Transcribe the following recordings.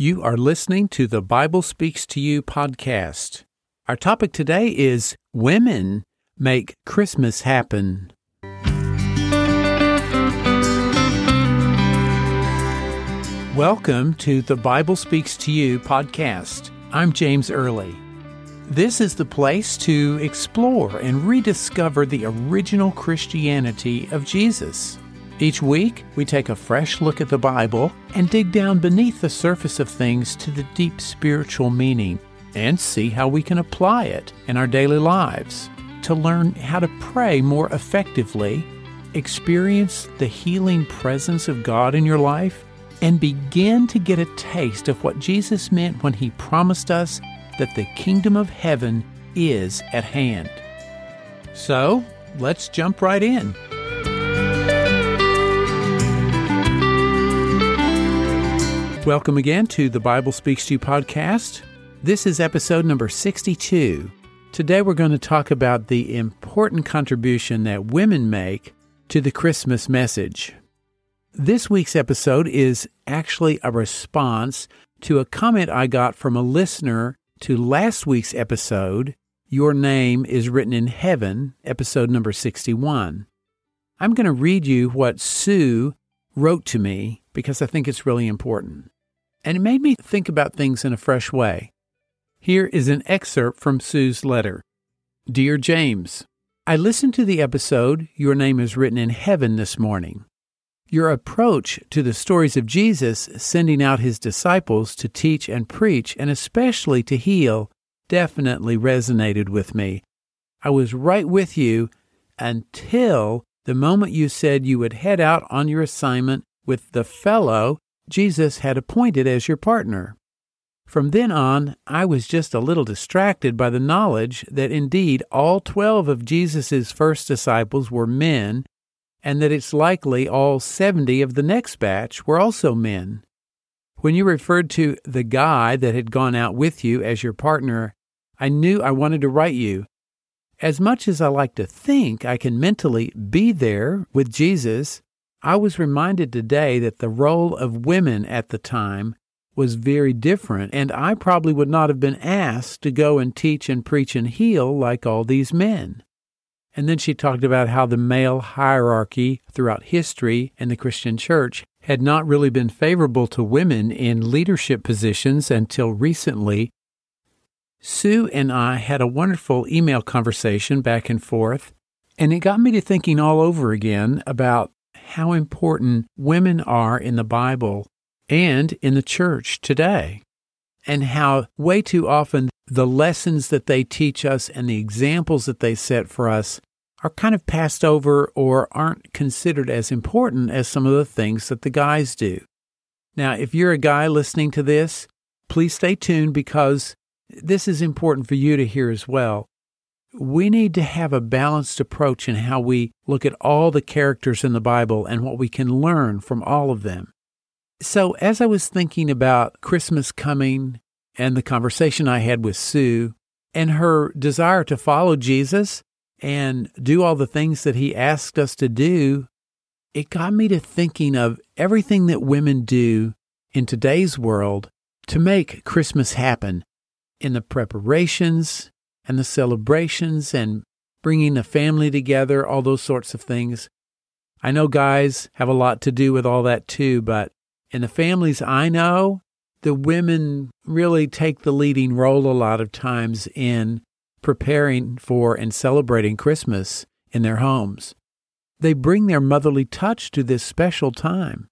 You are listening to the Bible Speaks to You podcast. Our topic today is Women Make Christmas Happen. Welcome to the Bible Speaks to You podcast. I'm James Early. This is the place to explore and rediscover the original Christianity of Jesus. Each week, we take a fresh look at the Bible and dig down beneath the surface of things to the deep spiritual meaning and see how we can apply it in our daily lives to learn how to pray more effectively, experience the healing presence of God in your life, and begin to get a taste of what Jesus meant when he promised us that the kingdom of heaven is at hand. So, let's jump right in. Welcome again to the Bible Speaks to You podcast. This is episode number 62. Today we're going to talk about the important contribution that women make to the Christmas message. This week's episode is actually a response to a comment I got from a listener to last week's episode, Your Name is Written in Heaven, episode number 61. I'm going to read you what Sue wrote to me because I think it's really important. And it made me think about things in a fresh way. Here is an excerpt from Sue's letter Dear James, I listened to the episode Your Name is Written in Heaven this morning. Your approach to the stories of Jesus sending out his disciples to teach and preach, and especially to heal, definitely resonated with me. I was right with you until the moment you said you would head out on your assignment with the fellow Jesus had appointed as your partner. From then on, I was just a little distracted by the knowledge that indeed all twelve of Jesus' first disciples were men and that it's likely all 70 of the next batch were also men. When you referred to the guy that had gone out with you as your partner, I knew I wanted to write you. As much as I like to think I can mentally be there with Jesus, I was reminded today that the role of women at the time was very different, and I probably would not have been asked to go and teach and preach and heal like all these men. And then she talked about how the male hierarchy throughout history and the Christian church had not really been favorable to women in leadership positions until recently. Sue and I had a wonderful email conversation back and forth, and it got me to thinking all over again about how important women are in the Bible and in the church today, and how way too often the lessons that they teach us and the examples that they set for us are kind of passed over or aren't considered as important as some of the things that the guys do. Now, if you're a guy listening to this, please stay tuned because this is important for you to hear as well. We need to have a balanced approach in how we look at all the characters in the Bible and what we can learn from all of them. So, as I was thinking about Christmas coming and the conversation I had with Sue and her desire to follow Jesus and do all the things that he asked us to do, it got me to thinking of everything that women do in today's world to make Christmas happen in the preparations and the celebrations and bringing the family together, all those sorts of things. I know guys have a lot to do with all that too, but in the families I know, the women really take the leading role a lot of times in preparing for and celebrating Christmas in their homes. They bring their motherly touch to this special time.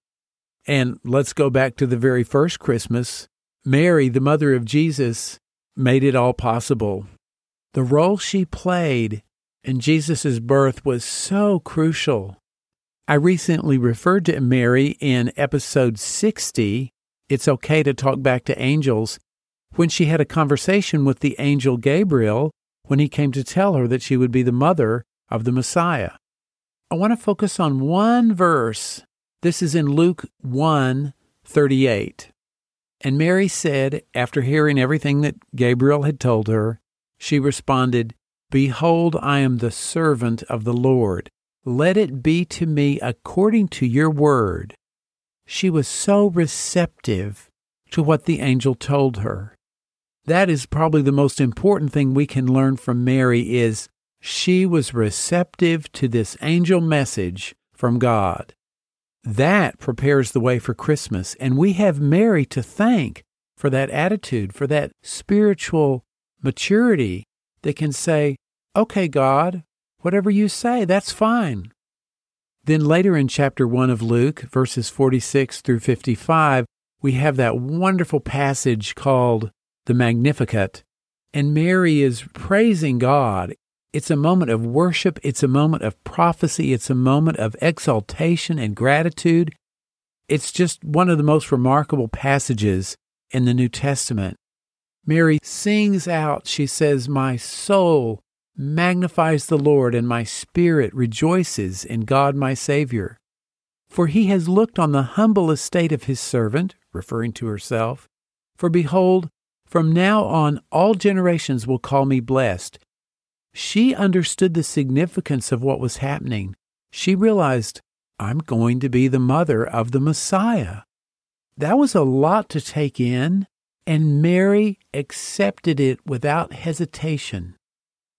And let's go back to the very first Christmas. Mary, the mother of Jesus, made it all possible. The role she played in Jesus' birth was so crucial. I recently referred to Mary in episode 60, It's Okay to Talk Back to Angels, when she had a conversation with the angel Gabriel when he came to tell her that she would be the mother of the Messiah. I want to focus on one verse. This is in Luke 1 38. And Mary said, after hearing everything that Gabriel had told her, she responded, Behold, I am the servant of the Lord. Let it be to me according to your word. She was so receptive to what the angel told her. That is probably the most important thing we can learn from Mary is she was receptive to this angel message from God. That prepares the way for Christmas, and we have Mary to thank for that attitude, for that spiritual maturity that can say, Okay, God, whatever you say, that's fine. Then later in chapter 1 of Luke, verses 46 through 55, we have that wonderful passage called the Magnificat, and Mary is praising God. It's a moment of worship, it's a moment of prophecy, it's a moment of exaltation and gratitude. It's just one of the most remarkable passages in the New Testament. Mary sings out, she says, My soul magnifies the Lord, and my spirit rejoices in God my Savior. For he has looked on the humble estate of his servant, referring to herself. For behold, from now on all generations will call me blessed. She understood the significance of what was happening. She realized, I'm going to be the mother of the Messiah. That was a lot to take in, and Mary accepted it without hesitation.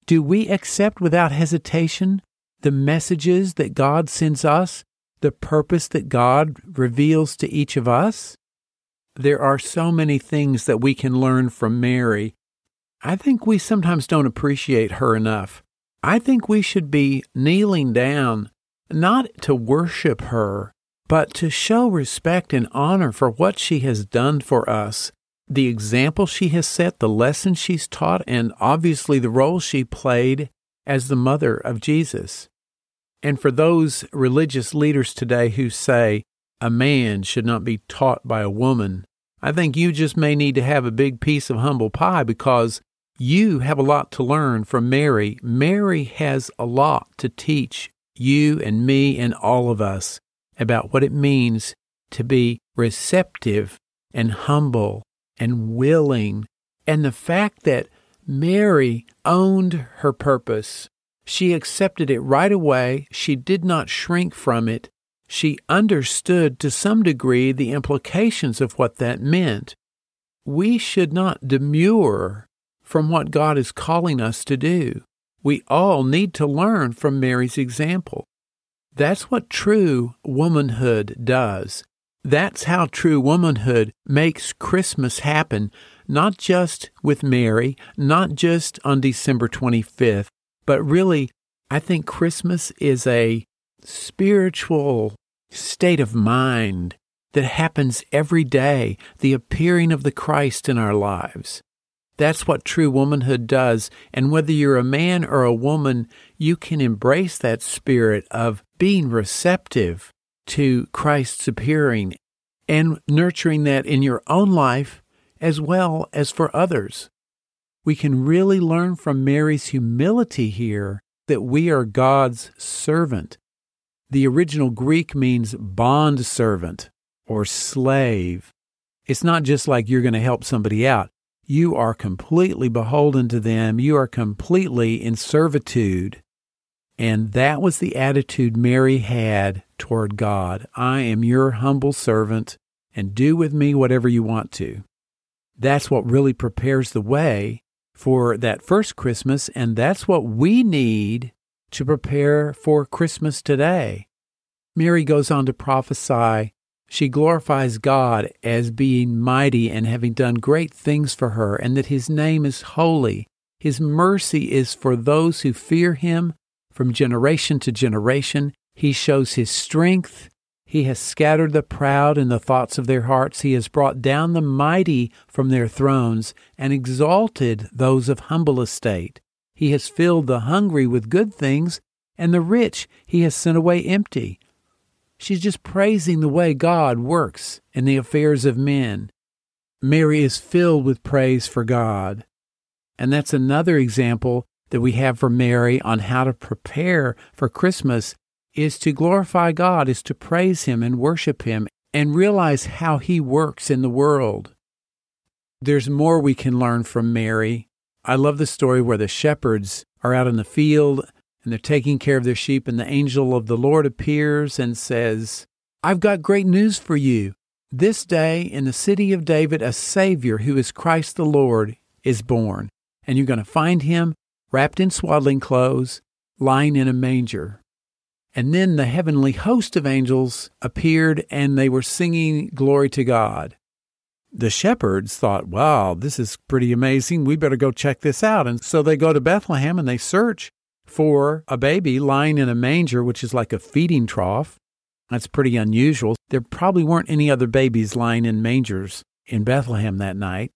Do we accept without hesitation the messages that God sends us, the purpose that God reveals to each of us? There are so many things that we can learn from Mary. I think we sometimes don't appreciate her enough. I think we should be kneeling down, not to worship her, but to show respect and honor for what she has done for us the example she has set, the lessons she's taught, and obviously the role she played as the mother of Jesus. And for those religious leaders today who say a man should not be taught by a woman, I think you just may need to have a big piece of humble pie because you have a lot to learn from Mary. Mary has a lot to teach you and me and all of us about what it means to be receptive and humble and willing. And the fact that Mary owned her purpose, she accepted it right away. She did not shrink from it. She understood to some degree the implications of what that meant. We should not demur from what God is calling us to do. We all need to learn from Mary's example. That's what true womanhood does. That's how true womanhood makes Christmas happen, not just with Mary, not just on December 25th, but really, I think Christmas is a spiritual state of mind that happens every day, the appearing of the Christ in our lives. That's what true womanhood does. And whether you're a man or a woman, you can embrace that spirit of being receptive to Christ's appearing and nurturing that in your own life as well as for others. We can really learn from Mary's humility here that we are God's servant. The original Greek means bond servant or slave. It's not just like you're going to help somebody out. You are completely beholden to them. You are completely in servitude. And that was the attitude Mary had toward God. I am your humble servant, and do with me whatever you want to. That's what really prepares the way for that first Christmas, and that's what we need to prepare for Christmas today. Mary goes on to prophesy. She glorifies God as being mighty and having done great things for her, and that his name is holy. His mercy is for those who fear him from generation to generation. He shows his strength. He has scattered the proud in the thoughts of their hearts. He has brought down the mighty from their thrones and exalted those of humble estate. He has filled the hungry with good things, and the rich he has sent away empty. She's just praising the way God works in the affairs of men. Mary is filled with praise for God. And that's another example that we have for Mary on how to prepare for Christmas is to glorify God, is to praise Him and worship Him and realize how He works in the world. There's more we can learn from Mary. I love the story where the shepherds are out in the field and they're taking care of their sheep, and the angel of the Lord appears and says, I've got great news for you. This day in the city of David, a Savior who is Christ the Lord is born. And you're going to find him wrapped in swaddling clothes, lying in a manger. And then the heavenly host of angels appeared and they were singing glory to God. The shepherds thought, wow, this is pretty amazing. We better go check this out. And so they go to Bethlehem and they search for a baby lying in a manger, which is like a feeding trough. That's pretty unusual. There probably weren't any other babies lying in mangers in Bethlehem that night.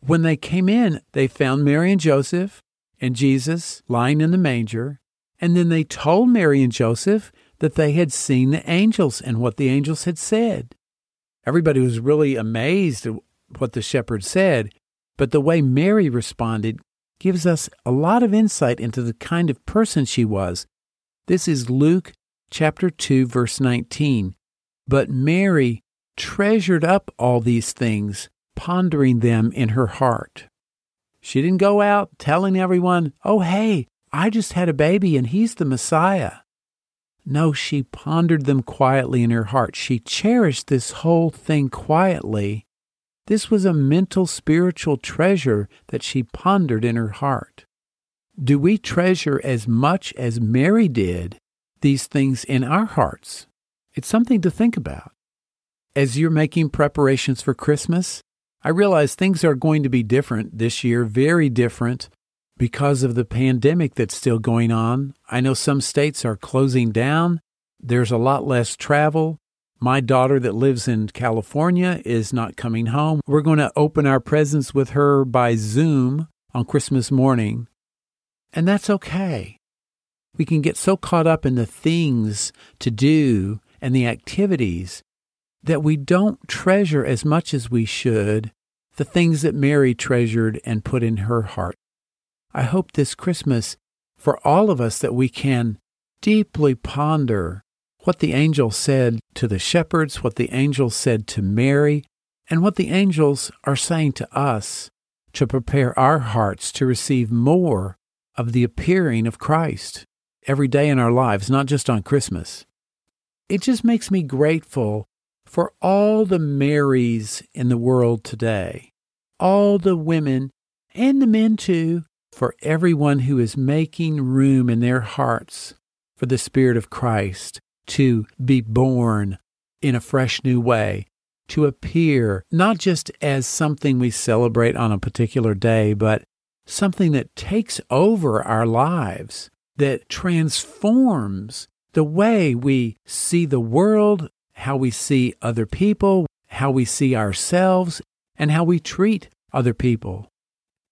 When they came in, they found Mary and Joseph and Jesus lying in the manger. And then they told Mary and Joseph that they had seen the angels and what the angels had said. Everybody was really amazed at what the shepherd said, but the way Mary responded gives us a lot of insight into the kind of person she was. This is Luke chapter 2, verse 19. But Mary treasured up all these things, pondering them in her heart. She didn't go out telling everyone, oh, hey, I just had a baby and he's the Messiah. No, she pondered them quietly in her heart. She cherished this whole thing quietly. This was a mental, spiritual treasure that she pondered in her heart. Do we treasure as much as Mary did these things in our hearts? It's something to think about. As you're making preparations for Christmas, I realize things are going to be different this year, very different because of the pandemic that's still going on. I know some states are closing down. There's a lot less travel. My daughter that lives in California is not coming home. We're going to open our presents with her by Zoom on Christmas morning. And that's okay. We can get so caught up in the things to do and the activities that we don't treasure as much as we should the things that Mary treasured and put in her heart. I hope this Christmas, for all of us, that we can deeply ponder what the angel said to the shepherds, what the angel said to Mary, and what the angels are saying to us to prepare our hearts to receive more of the appearing of Christ every day in our lives, not just on Christmas. It just makes me grateful for all the Marys in the world today, all the women and the men too, for everyone who is making room in their hearts for the Spirit of Christ to be born in a fresh new way, to appear not just as something we celebrate on a particular day, but something that takes over our lives, that transforms the way we see the world, how we see other people, how we see ourselves, and how we treat other people.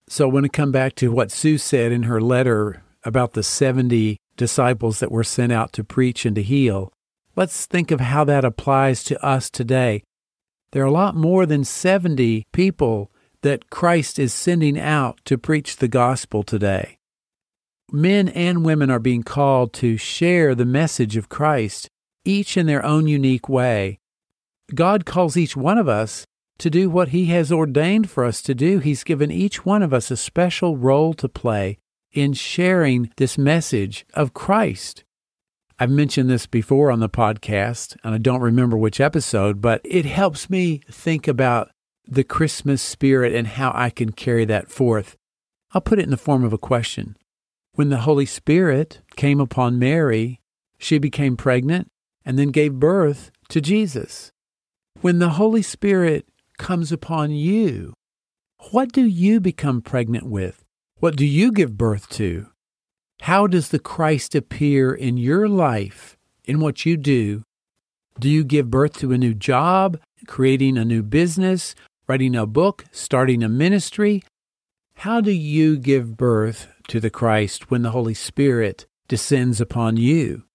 So I want to come back to what Sue said in her letter about the 70 disciples that were sent out to preach and to heal. Let's think of how that applies to us today. There are a lot more than 70 people that Christ is sending out to preach the gospel today. Men and women are being called to share the message of Christ, each in their own unique way. God calls each one of us to do what He has ordained for us to do. He's given each one of us a special role to play in sharing this message of Christ. I've mentioned this before on the podcast, and I don't remember which episode, but it helps me think about the Christmas spirit and how I can carry that forth. I'll put it in the form of a question. When the Holy Spirit came upon Mary, she became pregnant and then gave birth to Jesus. When the Holy Spirit comes upon you, what do you become pregnant with? What do you give birth to? How does the Christ appear in your life, in what you do? Do you give birth to a new job, creating a new business, writing a book, starting a ministry? How do you give birth to the Christ when the Holy Spirit descends upon you?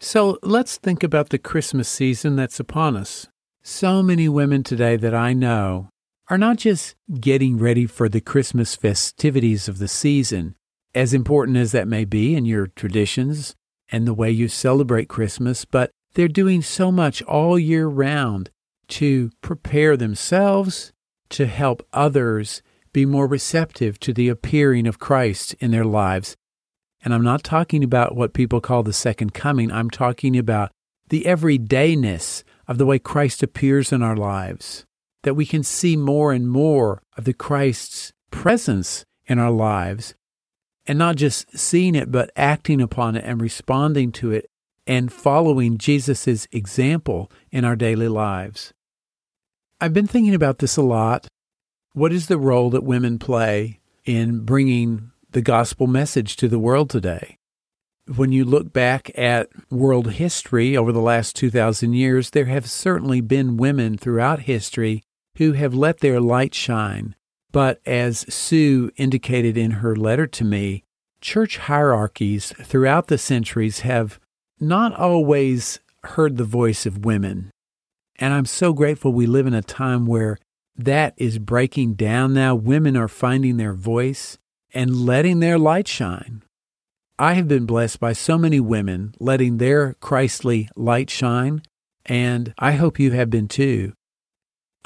So let's think about the Christmas season that's upon us. So many women today that I know are not just getting ready for the Christmas festivities of the season, as important as that may be in your traditions and the way you celebrate Christmas, but they're doing so much all year round to prepare themselves to help others be more receptive to the appearing of Christ in their lives. And I'm not talking about what people call the second coming, I'm talking about the everydayness of the way Christ appears in our lives, that we can see more and more of the Christ's presence in our lives, and not just seeing it, but acting upon it and responding to it and following Jesus' example in our daily lives. I've been thinking about this a lot. What is the role that women play in bringing the gospel message to the world today? When you look back at world history over the last 2,000 years, there have certainly been women throughout history who have let their light shine. But as Sue indicated in her letter to me, church hierarchies throughout the centuries have not always heard the voice of women. And I'm so grateful we live in a time where that is breaking down now. Women are finding their voice and letting their light shine. I have been blessed by so many women letting their Christly light shine, and I hope you have been too.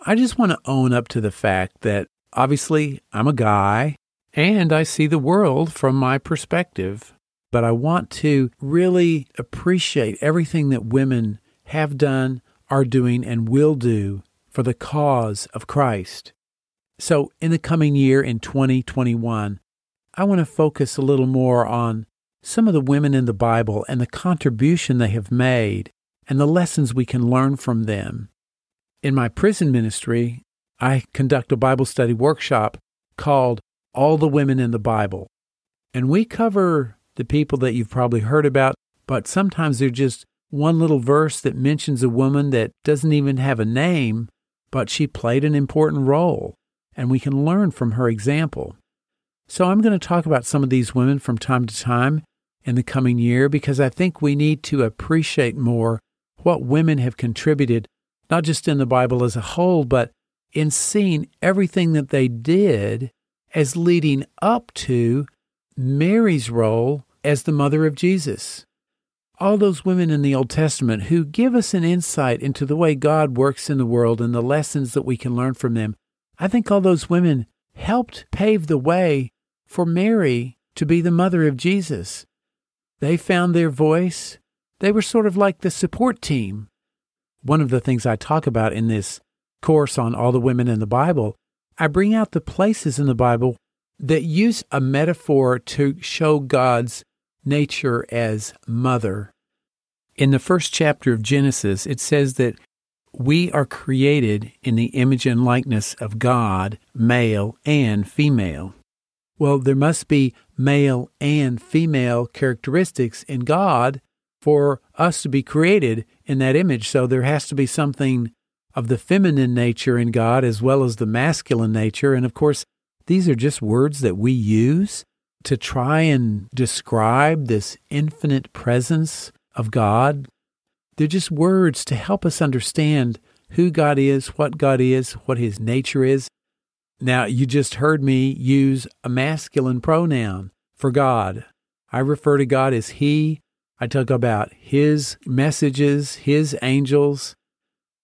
I just want to own up to the fact that obviously I'm a guy and I see the world from my perspective but I want to really appreciate everything that women have done, are doing, and will do for the cause of Christ. So, in the coming year in 2021, I want to focus a little more on some of the women in the Bible and the contribution they have made and the lessons we can learn from them. In my prison ministry, I conduct a Bible study workshop called All the Women in the Bible. And we cover the people that you've probably heard about, but sometimes they're just one little verse that mentions a woman that doesn't even have a name, but she played an important role, and we can learn from her example. So I'm going to talk about some of these women from time to time in the coming year because I think we need to appreciate more what women have contributed, not just in the Bible as a whole, but in seeing everything that they did as leading up to Mary's role as the mother of Jesus. All those women in the Old Testament who give us an insight into the way God works in the world and the lessons that we can learn from them. I think all those women helped pave the way for Mary to be the mother of Jesus. They found their voice. They were sort of like the support team. One of the things I talk about in this course on all the women in the Bible, I bring out the places in the Bible that use a metaphor to show God's nature as mother. In the first chapter of Genesis, it says that we are created in the image and likeness of God, male and female. Well, there must be male and female characteristics in God for us to be created in that image. So there has to be something of the feminine nature in God as well as the masculine nature. And of course, these are just words that we use to try and describe this infinite presence of God. They're just words to help us understand who God is, what God is, what his nature is. Now, you just heard me use a masculine pronoun for God. I refer to God as He. I talk about His messages, His angels.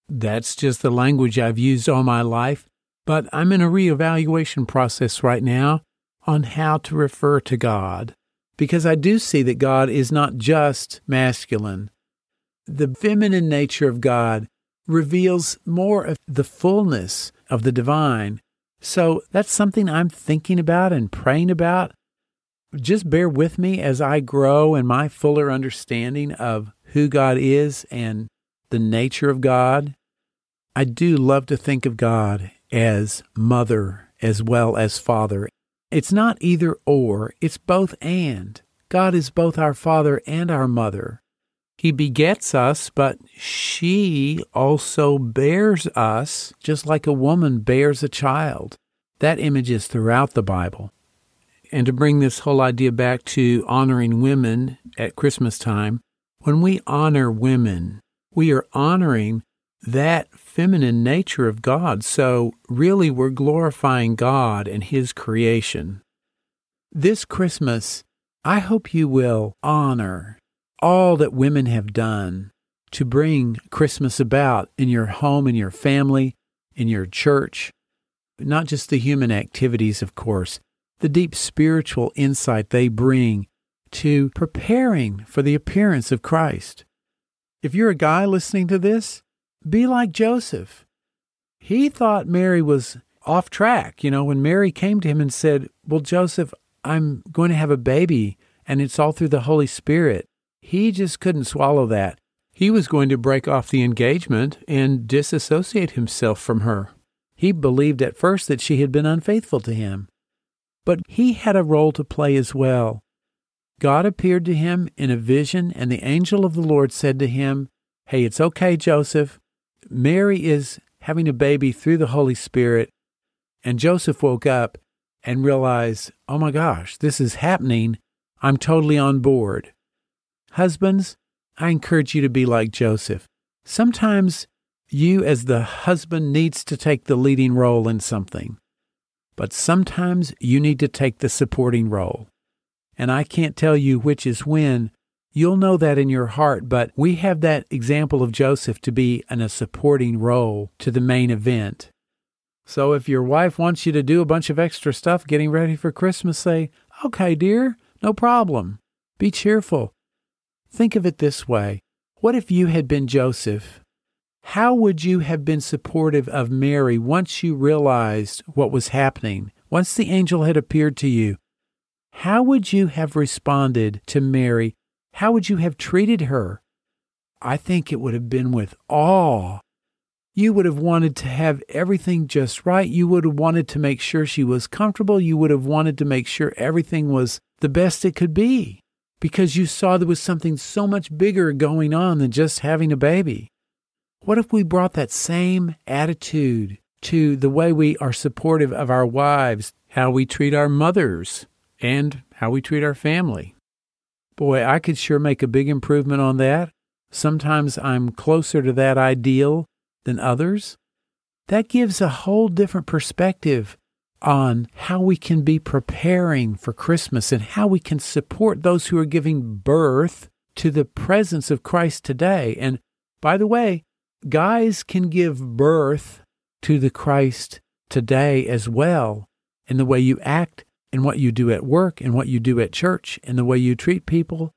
That's just the language I've used all my life. But I'm in a reevaluation process right now on how to refer to God because I do see that God is not just masculine. The feminine nature of God reveals more of the fullness of the divine. So that's something I'm thinking about and praying about. Just bear with me as I grow in my fuller understanding of who God is and the nature of God. I do love to think of God as mother as well as father it's not either or, it's both and. God is both our Father and our Mother. He begets us, but she also bears us just like a woman bears a child. That image is throughout the Bible. And to bring this whole idea back to honoring women at Christmas time, when we honor women, we are honoring that feminine nature of God. So, really, we're glorifying God and His creation. This Christmas, I hope you will honor all that women have done to bring Christmas about in your home, in your family, in your church. Not just the human activities, of course, the deep spiritual insight they bring to preparing for the appearance of Christ. If you're a guy listening to this, Be like Joseph. He thought Mary was off track. You know, when Mary came to him and said, Well, Joseph, I'm going to have a baby and it's all through the Holy Spirit, he just couldn't swallow that. He was going to break off the engagement and disassociate himself from her. He believed at first that she had been unfaithful to him. But he had a role to play as well. God appeared to him in a vision, and the angel of the Lord said to him, Hey, it's okay, Joseph. Mary is having a baby through the Holy Spirit. And Joseph woke up and realized, Oh my gosh, this is happening. I'm totally on board. Husbands, I encourage you to be like Joseph. Sometimes you, as the husband, needs to take the leading role in something. But sometimes you need to take the supporting role. And I can't tell you which is when. You'll know that in your heart, but we have that example of Joseph to be in a supporting role to the main event. So if your wife wants you to do a bunch of extra stuff getting ready for Christmas, say, okay, dear, no problem. Be cheerful. Think of it this way What if you had been Joseph? How would you have been supportive of Mary once you realized what was happening? Once the angel had appeared to you, how would you have responded to Mary? How would you have treated her? I think it would have been with awe. You would have wanted to have everything just right. You would have wanted to make sure she was comfortable. You would have wanted to make sure everything was the best it could be because you saw there was something so much bigger going on than just having a baby. What if we brought that same attitude to the way we are supportive of our wives, how we treat our mothers, and how we treat our family? Boy, I could sure make a big improvement on that. Sometimes I'm closer to that ideal than others. That gives a whole different perspective on how we can be preparing for Christmas and how we can support those who are giving birth to the presence of Christ today. And by the way, guys can give birth to the Christ today as well in the way you act, in what you do at work, in what you do at church, in the way you treat people.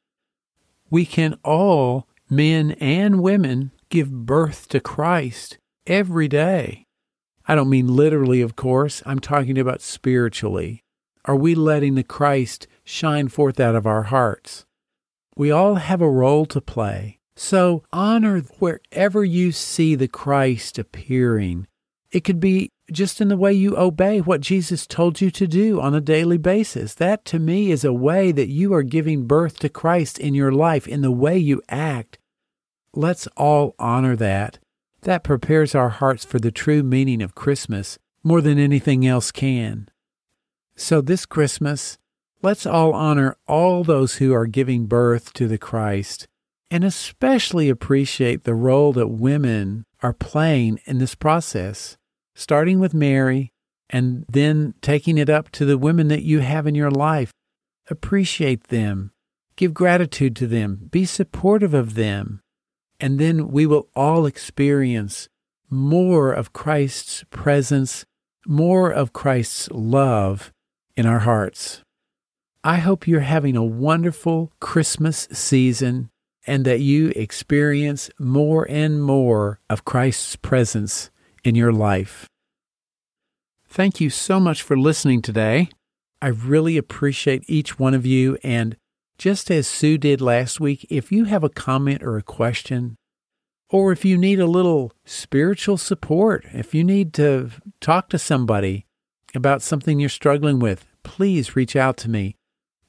We can all, men and women, give birth to Christ every day. I don't mean literally, of course. I'm talking about spiritually. Are we letting the Christ shine forth out of our hearts? We all have a role to play. So honor wherever you see the Christ appearing. It could be just in the way you obey what Jesus told you to do on a daily basis. That to me is a way that you are giving birth to Christ in your life, in the way you act. Let's all honor that. That prepares our hearts for the true meaning of Christmas more than anything else can. So this Christmas, let's all honor all those who are giving birth to the Christ and especially appreciate the role that women are playing in this process, starting with Mary and then taking it up to the women that you have in your life. Appreciate them, give gratitude to them, be supportive of them, and then we will all experience more of Christ's presence, more of Christ's love in our hearts. I hope you're having a wonderful Christmas season and that you experience more and more of Christ's presence in your life. Thank you so much for listening today. I really appreciate each one of you. And just as Sue did last week, if you have a comment or a question, or if you need a little spiritual support, if you need to talk to somebody about something you're struggling with, please reach out to me.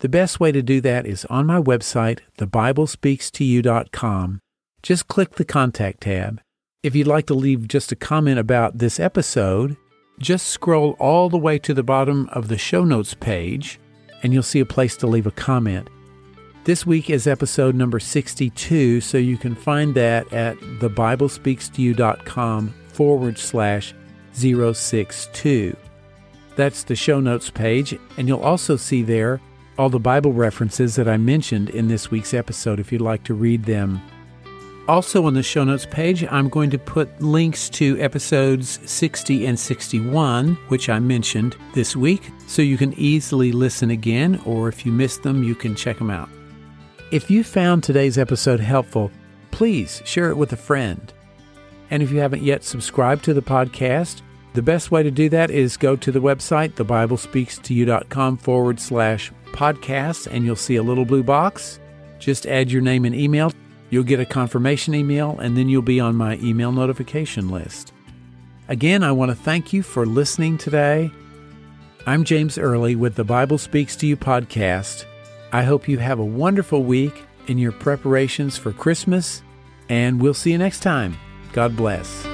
The best way to do that is on my website, thebiblespeakstoyou.com. Just click the contact tab. If you'd like to leave just a comment about this episode, just scroll all the way to the bottom of the show notes page and you'll see a place to leave a comment. This week is episode number 62, so you can find that at thebiblespeakstoyou.com forward slash 062. That's the show notes page, and you'll also see there all the Bible references that I mentioned in this week's episode if you'd like to read them. Also, on the show notes page, I'm going to put links to episodes 60 and 61, which I mentioned this week, so you can easily listen again, or if you missed them, you can check them out. If you found today's episode helpful, please share it with a friend. And if you haven't yet subscribed to the podcast, the best way to do that is go to the website, thebiblespeakstoyou.com forward slash podcasts, and you'll see a little blue box. Just add your name and email. You'll get a confirmation email, and then you'll be on my email notification list. Again, I want to thank you for listening today. I'm James Early with the Bible Speaks to You podcast. I hope you have a wonderful week in your preparations for Christmas, and we'll see you next time. God bless.